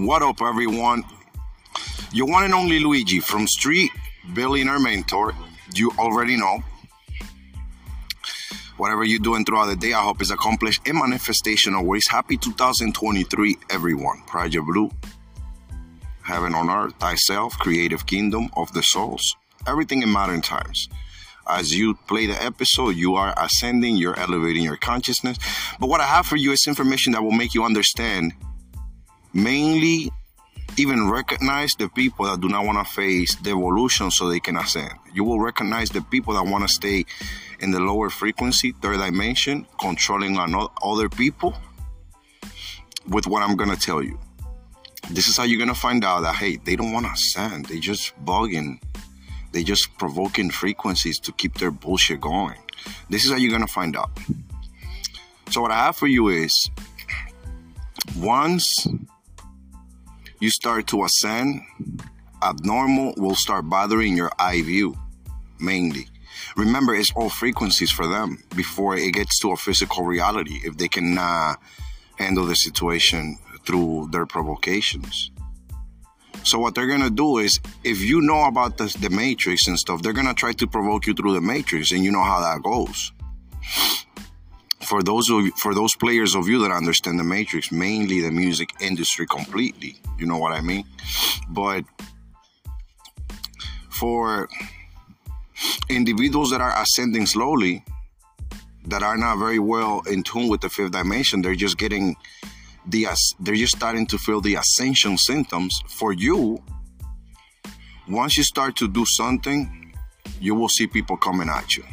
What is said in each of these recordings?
What up, everyone? Your one and only Luigi from Street Billionaire Mentor. You already know. Whatever you're doing throughout the day, I hope is accomplished in manifestation always. Happy 2023, everyone. Project Blue. Heaven on earth, thyself, creative kingdom of the souls. Everything in modern times as you play the episode, you are ascending, you're elevating your consciousness. But what I have for you is information that will make you understand mainly even recognize the people that do not want to face the evolution so they can ascend. You will recognize the people that want to stay in the lower frequency, third dimension, controlling on other people with what I'm going to tell you. This is how you're going to find out that, hey, they don't want to ascend. They just bugging they just provoking frequencies to keep their bullshit going. This is how you're gonna find out. So what I have for you is once you start to ascend, abnormal will start bothering your eye view mainly. Remember, it's all frequencies for them before it gets to a physical reality if they cannot handle the situation through their provocations. So what they're gonna do is, if you know about the, the matrix and stuff, they're gonna try to provoke you through the matrix, and you know how that goes. For those of for those players of you that understand the matrix, mainly the music industry completely, you know what I mean. But for individuals that are ascending slowly, that are not very well in tune with the fifth dimension, they're just getting the they're just starting to feel the ascension symptoms for you once you start to do something you will see people coming at you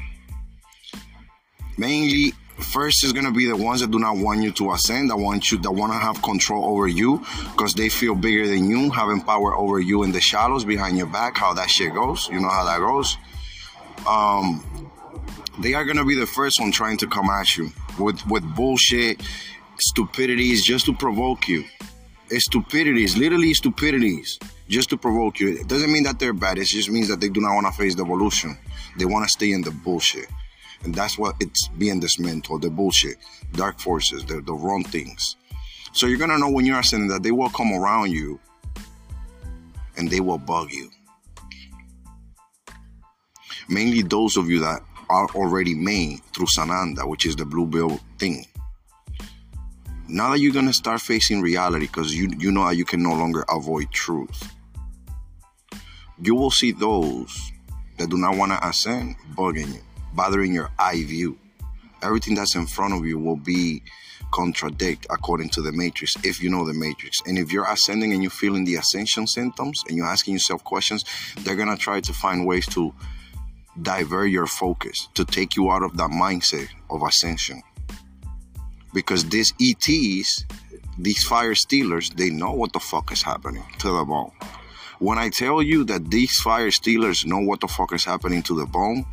mainly first is to be the ones that do not want you to ascend that want you that want to have control over you because they feel bigger than you having power over you in the shadows behind your back how that shit goes you know how that goes um they are to be the first one trying to come at you with with bullshit stupidities just to provoke you. It's stupidities, literally stupidities, just to provoke you. It doesn't mean that they're bad. It just means that they do not want to face the evolution. They want to stay in the bullshit. And that's what it's being dismantled, the bullshit, dark forces, the, the wrong things. So you're to know when you're ascending that they will come around you and they will bug you. Mainly those of you that are already made through Sananda, which is the blue bill thing now that you're gonna start facing reality because you you know that you can no longer avoid truth you will see those that do not want to ascend bugging you bothering your eye view. Everything that's in front of you will be contradict according to the matrix if you know the matrix. And if you're ascending and you're feeling the ascension symptoms and you're asking yourself questions they're gonna try to find ways to divert your focus to take you out of that mindset of ascension. Because these ETs, these fire stealers, they know what the fuck is happening to the bone. When I tell you that these fire stealers know what the fuck is happening to the bone,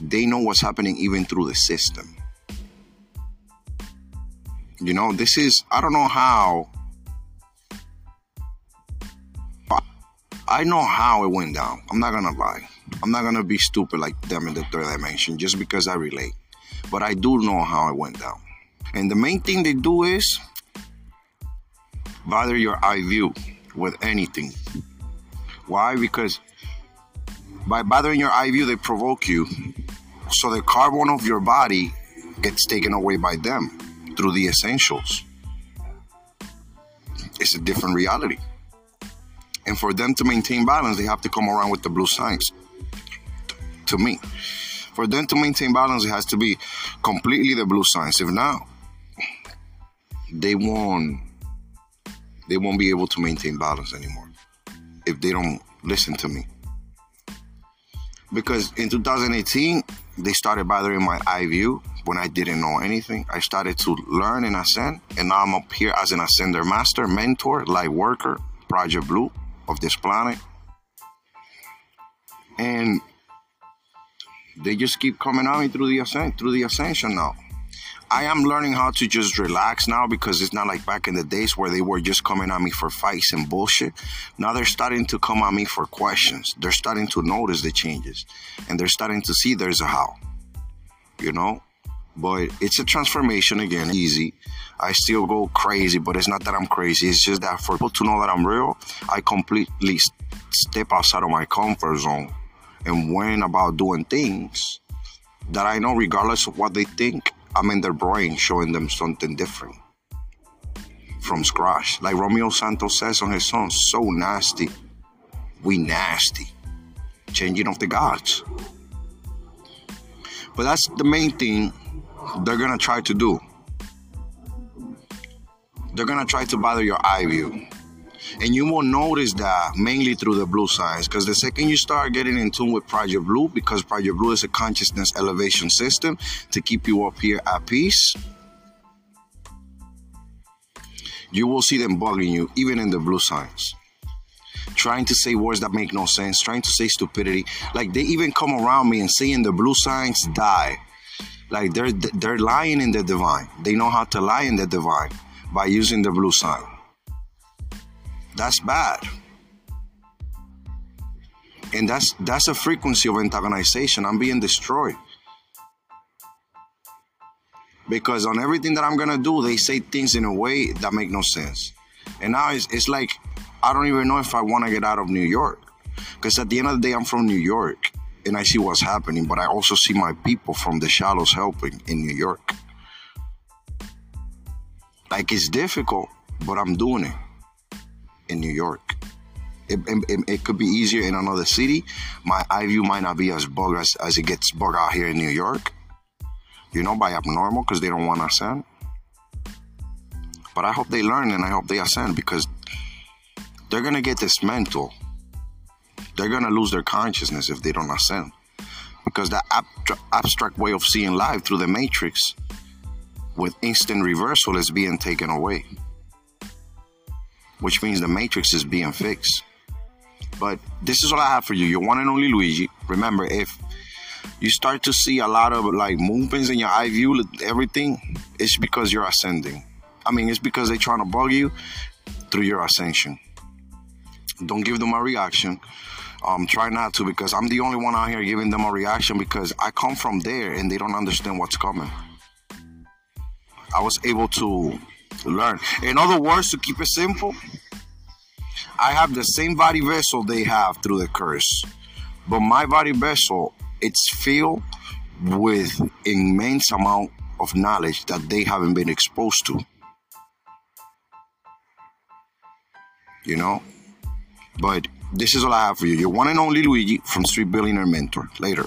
they know what's happening even through the system. You know, this is, I don't know how. I know how it went down. I'm not gonna lie. I'm not gonna be stupid like them in the third dimension just because I relate. But I do know how it went down. And the main thing they do is bother your eye view with anything. Why? Because by bothering your eye view, they provoke you. So the carbon of your body gets taken away by them through the essentials. It's a different reality. And for them to maintain balance, they have to come around with the blue signs. To me, for them to maintain balance, it has to be completely the blue signs. If not, they won't they won't be able to maintain balance anymore if they don't listen to me. Because in 2018, they started bothering my eye view when I didn't know anything. I started to learn and ascend, and now I'm up here as an ascender master, mentor, light worker, Project Blue of this planet. And they just keep coming at me through the ascent, through the ascension now. I am learning how to just relax now because it's not like back in the days where they were just coming at me for fights and bullshit. Now they're starting to come at me for questions. They're starting to notice the changes and they're starting to see there's a how. You know? But it's a transformation again, easy. I still go crazy, but it's not that I'm crazy. It's just that for people to know that I'm real, I completely step outside of my comfort zone and went about doing things that I know, regardless of what they think, I'm in their brain showing them something different from scratch. Like Romeo Santos says on his song, so nasty. We nasty. Changing of the gods. But that's the main thing they're gonna try to do. They're gonna try to bother your eye view. And you will notice that mainly through the blue signs. Because the second you start getting in tune with Project Blue, because Project Blue is a consciousness elevation system to keep you up here at peace, you will see them bugging you, even in the blue signs. Trying to say words that make no sense, trying to say stupidity. Like they even come around me and saying the blue signs die. Like they're they're lying in the divine. They know how to lie in the divine by using the blue sign. That's bad. And that's that's a frequency of antagonization. I'm being destroyed. Because on everything that I'm gonna do, they say things in a way that make no sense. And now it's, it's like I don't even know if I want to get out of New York. Because at the end of the day, I'm from New York and I see what's happening, but I also see my people from the shallows helping in New York. Like it's difficult, but I'm doing it in New York. It, it, it, could be easier in another city. My eye view might not be as bug as, as it gets bug out here in New York. You know, by abnormal because they don't want to ascend. But I hope they learn and I hope they ascend because they're gonna get dismantled. They're gonna lose their consciousness if they don't ascend. Because that ab- abstract way of seeing life through the matrix with instant reversal is being taken away which means the matrix is being fixed. But this is what I have for you. Your one and only Luigi. Remember, if you start to see a lot of like movements in your eye view, everything, it's because you're ascending. I mean, it's because they're trying to bug you through your ascension. Don't give them a reaction. Um, try not to because I'm the only one out here giving them a reaction because I come from there and they don't understand what's coming. I was able to learn. In other words, to keep it simple, I have the same body vessel they have through the curse, but my body vessel it's filled with immense amount of knowledge that they haven't been exposed to. You know, but this is all I have for you. Your one and only Luigi from Street Billionaire Mentor. Later.